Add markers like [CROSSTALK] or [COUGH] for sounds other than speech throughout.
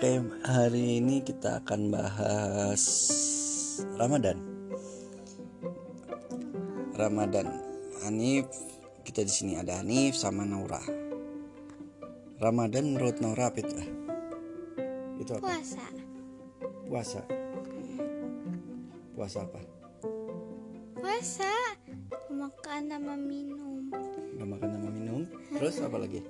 Oke, hari ini kita akan bahas Ramadan. Ramadan. Hanif, kita di sini ada Hanif sama Naura. Ramadan menurut Naura apa itu? Itu apa? puasa Puasa. Puasa apa? puasa makan sama minum Nggak makan sama minum. Terus apa lagi?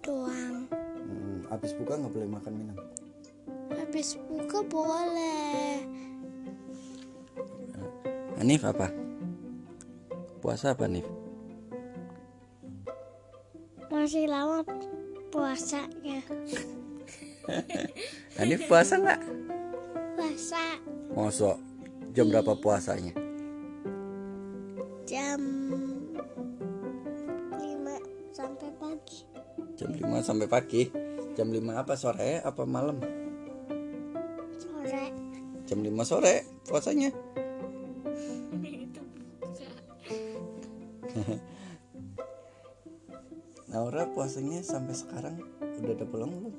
Doang Hmm, habis buka nggak boleh makan minum. habis buka boleh Hanif apa? Puasa apa Hanif? masih lama puasanya [LAUGHS] Hanif puasa nggak? puasa Mosok jam berapa puasanya? Sampai pagi. Jam 5 apa sore apa malam? sore Jam 5 sore puasanya. [LAUGHS] Naura puasanya sampai sekarang udah ada pulang belum?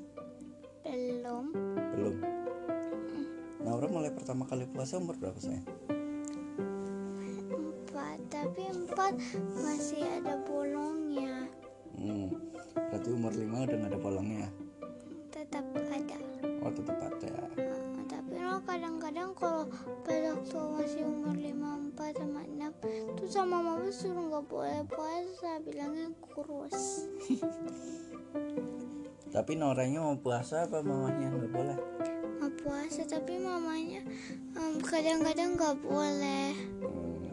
belum Belum. Naura mulai pertama kali puasa umur berapa sayang? empat tapi empat masih ada bolongnya Hmm, berarti umur 5 udah gak ada bolongnya. tetap ada Oh tetap ada. Ah, tapi lo kadang-kadang kalau pada waktu masih umur 5, 4 sama 6 tuh sama mama suruh nggak boleh puasa bilangnya kurus [LAUGHS] Tapi Nauranya mau puasa apa mamanya nggak boleh? mau puasa tapi mamanya em, kadang-kadang nggak boleh Hmm.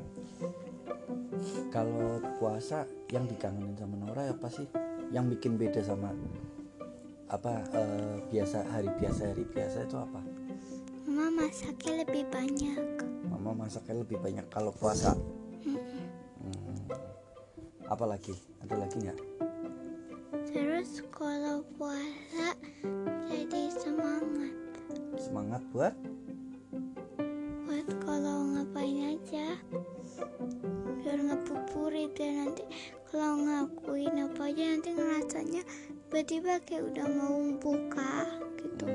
Kalau puasa yang dikangenin sama Nora apa sih? Yang bikin beda sama apa eh, biasa hari biasa hari biasa itu apa? mama masaknya lebih banyak Mama masaknya lebih banyak kalau puasa. Hmm. Apa lagi? Ada lagi nggak? terus kalau puasa jadi semangat Semangat buat? Buat kalau ngapain aja biar ngabuburit dan nanti kalau ngakuin apa aja nanti ngerasanya tiba-tiba kayak udah mau buka gitu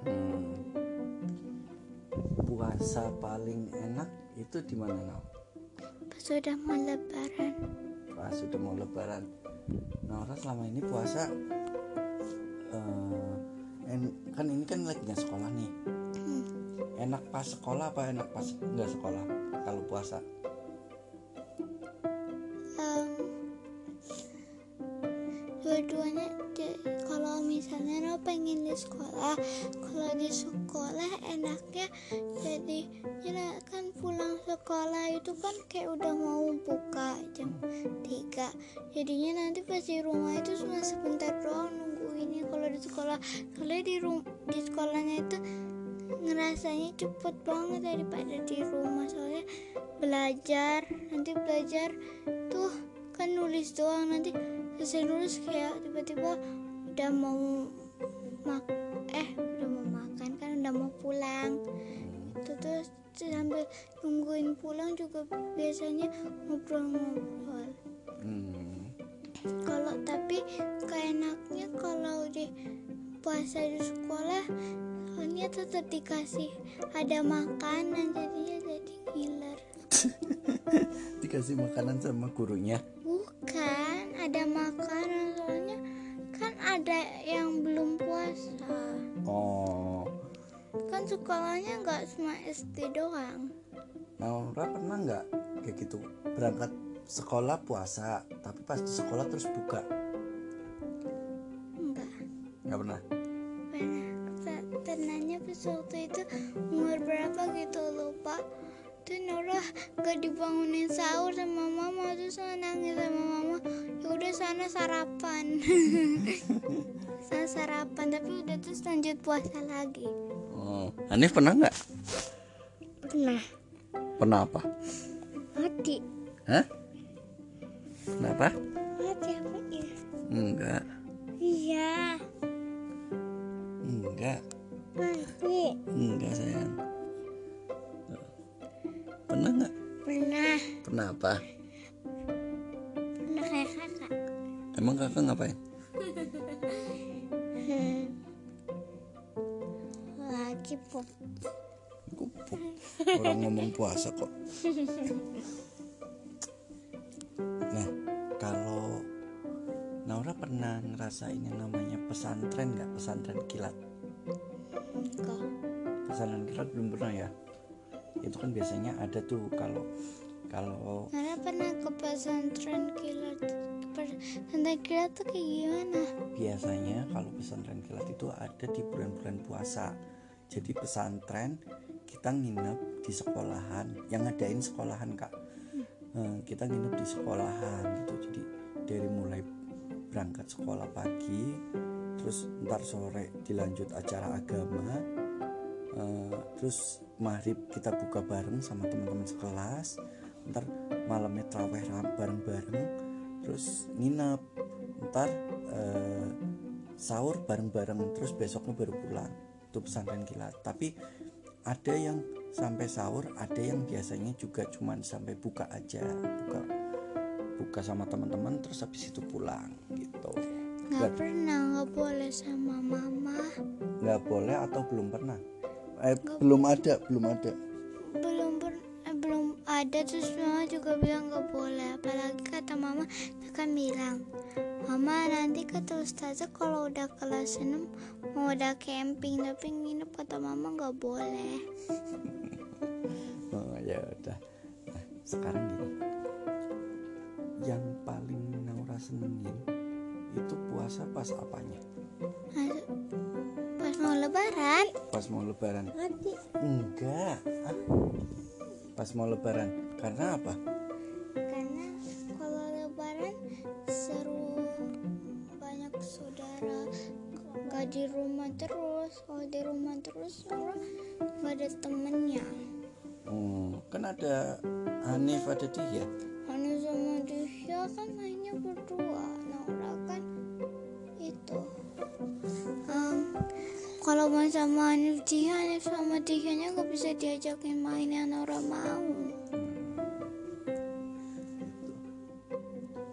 Hmm. Puasa paling enak itu di mana Nau? pas udah mau lebaran Pas sudah mau lebaran. Nora selama ini puasa eh, en- kan ini kan lagi nggak sekolah nih. Enak pas sekolah apa enak pas nggak sekolah kalau puasa? em, dua-duanya kalau misalnya lo pengen di sekolah kalau di sekolah enaknya jadi ya kan pulang sekolah itu kan kayak udah mau buka jam 3 jadinya nanti pas di rumah itu cuma sebentar doang nungguinnya kalau di sekolah soalnya di rum di sekolahnya itu ngerasanya cepet banget daripada di rumah. Soalnya belajar nanti belajar tuh kan nulis doang. Nanti selesai nulis kayak tiba-tiba udah mau mak eh udah mau makan kan udah mau pulang. Itu terus sambil nungguin pulang juga biasanya ngobrol-ngobrol. Hmm. kalau tapi keenaknya kalau di puasa di sekolah soalnya tetap dikasih ada makanan jadinya jadi ngiler [LAUGHS] Dikasih makanan sama gurunya. bukan ada makanan soalnya kan ada yang belum puasa Oh, kan sekolahnya nggak cuma SD doang Naura pernah nggak kayak gitu berangkat sekolah puasa tapi pas di sekolah terus buka? enggak Nggak pernah. pernah gak dibangunin sahur sama mama terus nangis sama mama. Ya udah sana sarapan. [LAUGHS] Sana sarapan tapi udah terus lanjut puasa lagi. Oh Hanif pernah nggak? Pernah. Pernah apa? Mati. Hah? kenapa mati apa ya? Enggak iya. Enggak mati. Enggak sayang. Pernah nggak? Pernah. Pernah apa? Pernah kayak kakak. Emang kakak ngapain? Lagi pup. Gupuk. Orang ngomong puasa kok. Nah, kalau Naura pernah ngerasain yang namanya pesantren nggak pesantren kilat? Enggak. Pesantren kilat belum pernah ya? Itu kan biasanya ada tuh kalau kalau Nara pernah ke pesantren kilat pesantren kilat tuh kayak gimana? Biasanya kalau pesantren kilat itu ada di bulan-bulan puasa. Jadi pesantren kita nginep di sekolahan yang ngadain sekolahan kak. Eh, kita nginep di sekolahan gitu. Jadi dari mulai berangkat sekolah pagi terus ntar sore dilanjut acara agama Eh, terus maghrib kita buka bareng sama teman-teman sekelas. Ntar malamnya traweh bareng-bareng. Terus nginep. Ntar eh, sahur bareng-bareng. Terus besoknya baru pulang. Itu pesantren kilat. Tapi ada yang sampai sahur ada yang biasanya juga cuman sampai buka aja. Buka buka sama teman-teman terus habis itu pulang gitu. Nggak pernah nggak boleh sama mama. Nggak boleh atau belum pernah eh belum ada belum ada. Belum per- eh, belum ada. Terus mama juga bilang nggak boleh. Apalagi kata mama kan bilang mama nanti kata ustazah kalau udah kelas 6 mau udah camping tapi nginep kata mama nggak boleh. [LAUGHS] Oh ya udah. Nah sekarang gini. Yang paling Naura senengin itu puasa pas apanya pas mau lebaran? Pas mau lebaran? Nanti enggak. Ah. pas mau lebaran. Karena apa? Karena kalau lebaran seru. Banyak saudara. Nggak di rumah terus. Kalau di rumah terus orang nggak ada temennya. Hmm, kan ada Hanif ada dia? Anu sama Disha kan mainnya berdua. Nora kan Kalau main sama Hanif Disha Hanif sama Disha nya nggak bisa diajakin main yang Nora mau.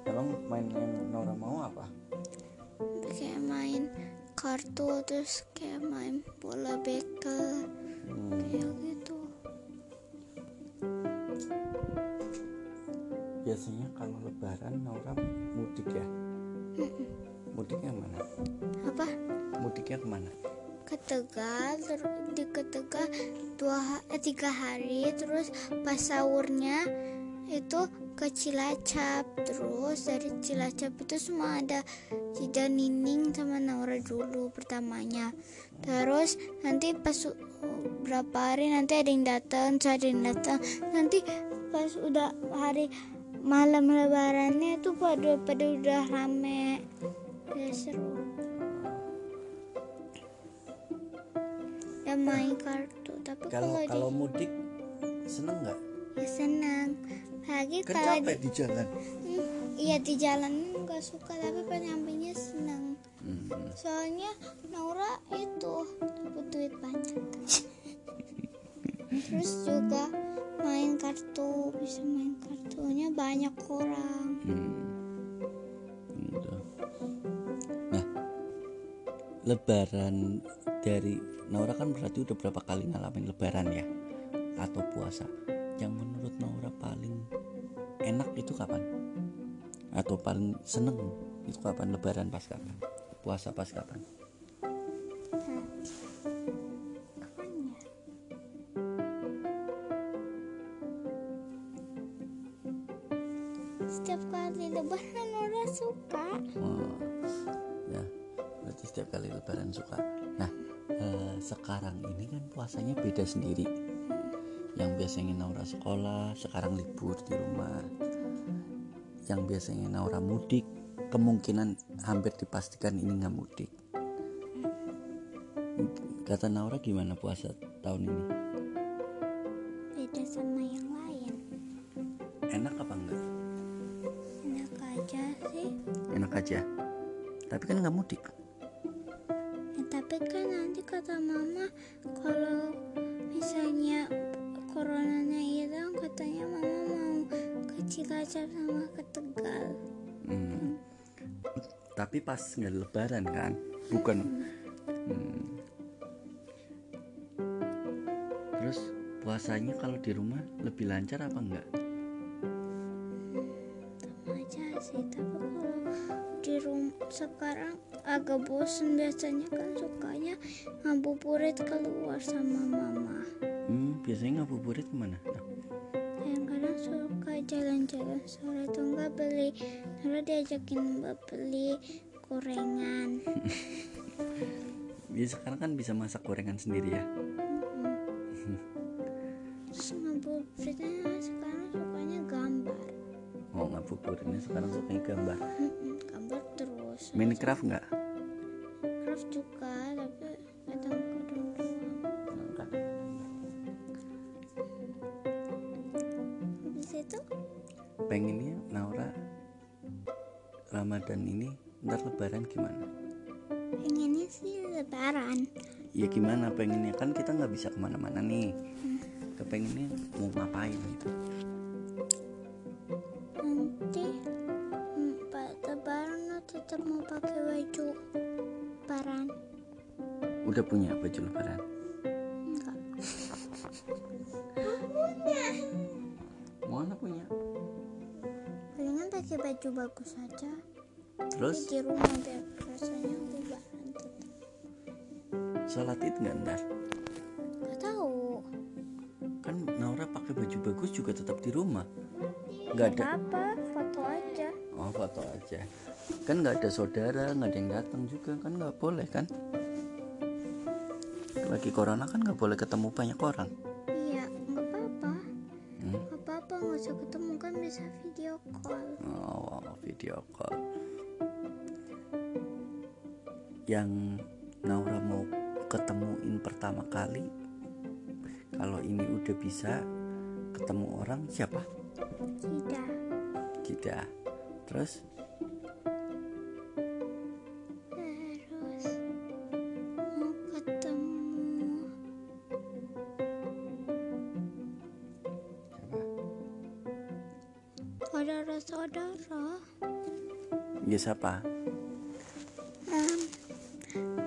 Emang main yang Naura mau apa? Kayak main kartu terus kayak main bola bekel Hmm, kayak gitu. Biasanya kalau lebaran Naura mudik ya mudiknya mana apa? Mudiknya ke mana? Ke Tegal di ke Tegal dua eh, tiga hari terus pas sahurnya itu ke Cilacap terus dari Cilacap itu semua ada Cida Nining sama Naura dulu pertamanya. Terus nanti pas berapa hari nanti ada yang datang ada yang datang. Nanti pas udah hari malam lebarannya itu pada pada udah rame udah seru. Dan main kartu tapi kalau kalau kalau di mudik seneng nggak? Ya senang lagi kan kalau capek di, di jalan. Hmm, iya di jalan nggak suka tapi pas nyampenya senang Hmm, soalnya Naura itu dapat duit banyak. [LAUGHS] Terus juga main kartu bisa main kartunya banyak orang. Hmm. Gitu. Lebaran dari Naura kan berarti udah berapa kali ngalamin lebaran ya? Atau puasa? Yang menurut Naura paling enak itu kapan? Atau paling seneng itu kapan lebaran pas kapan? Puasa pas kapan? Setiap kali lebaran orang suka. Oh, ya berarti setiap kali lebaran suka. Nah eh, sekarang ini kan puasanya beda sendiri. Yang biasanya Naura sekolah sekarang libur di rumah. Yang biasanya Naura mudik kemungkinan hampir dipastikan ini nggak mudik. Kata Naura gimana puasa tahun ini? Beda sama yang lain. enak apa enggak? Enak aja sih. enak aja. Tapi kan nggak mudik Tapi kan nanti kata mama kalau misalnya coronanya hilang katanya mama mau ke Cilacap sama ke Tegal. Hmm. tapi pas nggak lebaran kan bukan hmm. terus puasanya kalau di rumah lebih lancar apa enggak sama aja sih tapi kalau di rumah sekarang agak bosen biasanya kan sukanya ngabuburit keluar sama mama. Hmm, biasanya ngabuburit ke mana? Nah, kadang-kadang suka jalan-jalan sore tuh nggak beli Nora diajakin mbak beli gorengan. [LAUGHS] Ya sekarang kan bisa masak gorengan sendiri ya oh ngabuburitnya sekarang sukanya gambar. Gambar terus. Minecraft nggak? Craft juga tapi doang Nggak. habis itu? Pengennya Naura Ramadan ini ntar lebaran gimana? Pengennya sih lebaran. Ya gimana pengennya? Kan kita nggak bisa ke mana-mana nih. Kepengennya mau ngapain gitu tetap mau pakai baju lebaran? Udah punya baju lebaran? Enggak. Mana punya? Palingan pakai baju bagus aja. Terus? Di rumah biar rasanya lebaran tetap sholat id nggak ntar nggak tahu. Kan Naura pakai baju bagus juga tetap di rumah. Nggak ada apa foto aja oh foto aja kan nggak ada saudara nggak ada yang datang juga kan nggak boleh kan lagi corona kan nggak boleh ketemu banyak orang iya nggak apa-apa Hmm? nggak apa-apa nggak usah ketemu kan bisa video call Oh, video call. Yang Naura mau ketemuin pertama kali, kalau ini udah bisa ketemu orang siapa? tidak Tidak. Terus terus mau ketemu siapa? saudara-saudara Ya siapa? Em,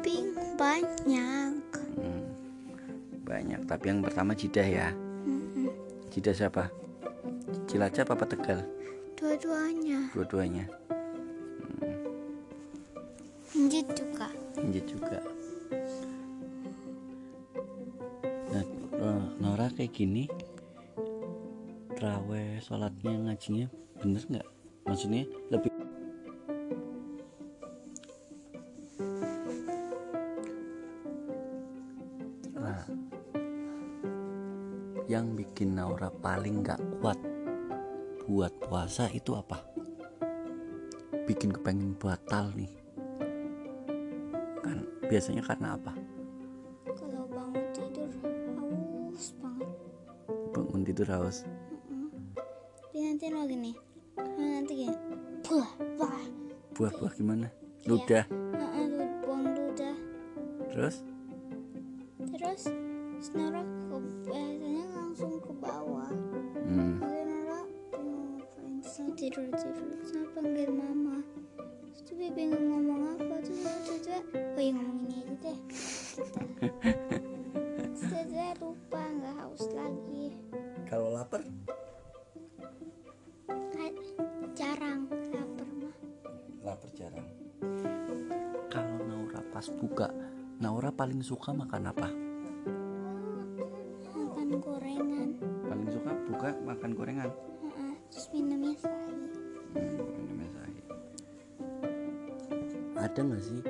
pink banyak Hmm, banyak. Tapi yang pertama Jidah ya. Mm-mm. Jidah siapa? Cilacap apa Tegal? Dua-duanya. Njit juga Injit juga. Nah, eh, Nora kayak gini, traweh, sholatnya, ngajinya, bener nggak? Maksudnya lebih Nah, yang bikin Naura paling nggak kuat buat puasa itu apa? Bikin kepengen batal nih. Kan biasanya karena apa? Kalau bangun tidur haus banget. Bangun tidur haus? Tapi nanti lo gini lo nanti gini buah buah buah-buah gimana? ludah? Heeh, lu buang ludah. Terus deh tiba-tiba lupa nggak haus lagi. Kalau lapar? Jarang lapar mah lapar jarang. Kalau Naura pas buka Naura paling suka makan apa? Makan gorengan. Paling suka buka makan gorengan? Heeh, terus minumnya sahi. Hmm, minumnya sahi. ada nggak sih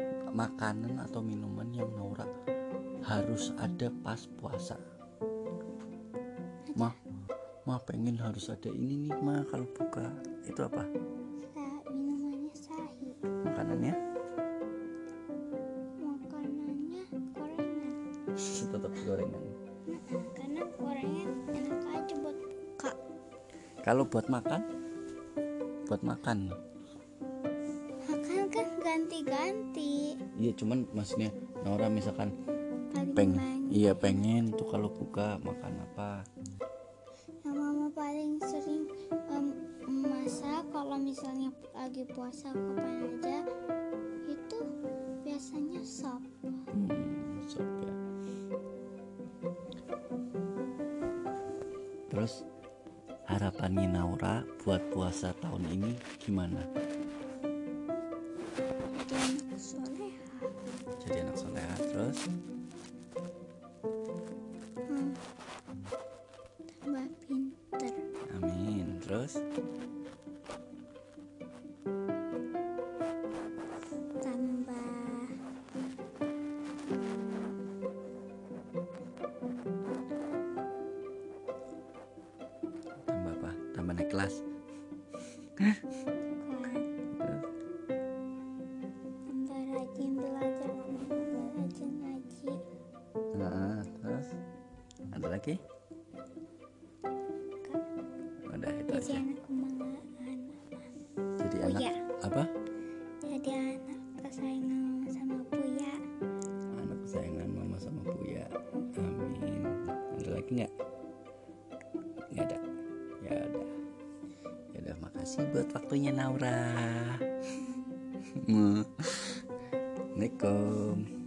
makanan atau minuman yang Naura harus ada pas puasa. Mah mah pengen harus ada ini nih mah kalau buka. Itu apa? Minumannya sahi. Makanannya? Makanannya gorengan. [LAUGHS] Tetap gorengan. Karena gorengan enak aja buat buka. Kalau buat makan? Buat makan iya cuman maksudnya Naura misalkan paling pengen banyak iya pengen tuh kalau buka makan apa yang mama paling sering em, masak kalau misalnya lagi puasa kapan aja biasanya sop Hmm, sop ya. Terus harapannya Naura buat puasa tahun ini gimana? Amin Udah itu jadi aja. anak kebanggaan Jadi Oh, anak iya. apa? jadi anak kesayangan mama sama Buya Anak kesayangan mama sama Buya. Amin. Ada lagi nggak? Nggak ada. Ya udah. Ya udah makasih buat waktunya Naura. [LAUGHS] Assalamualaikum.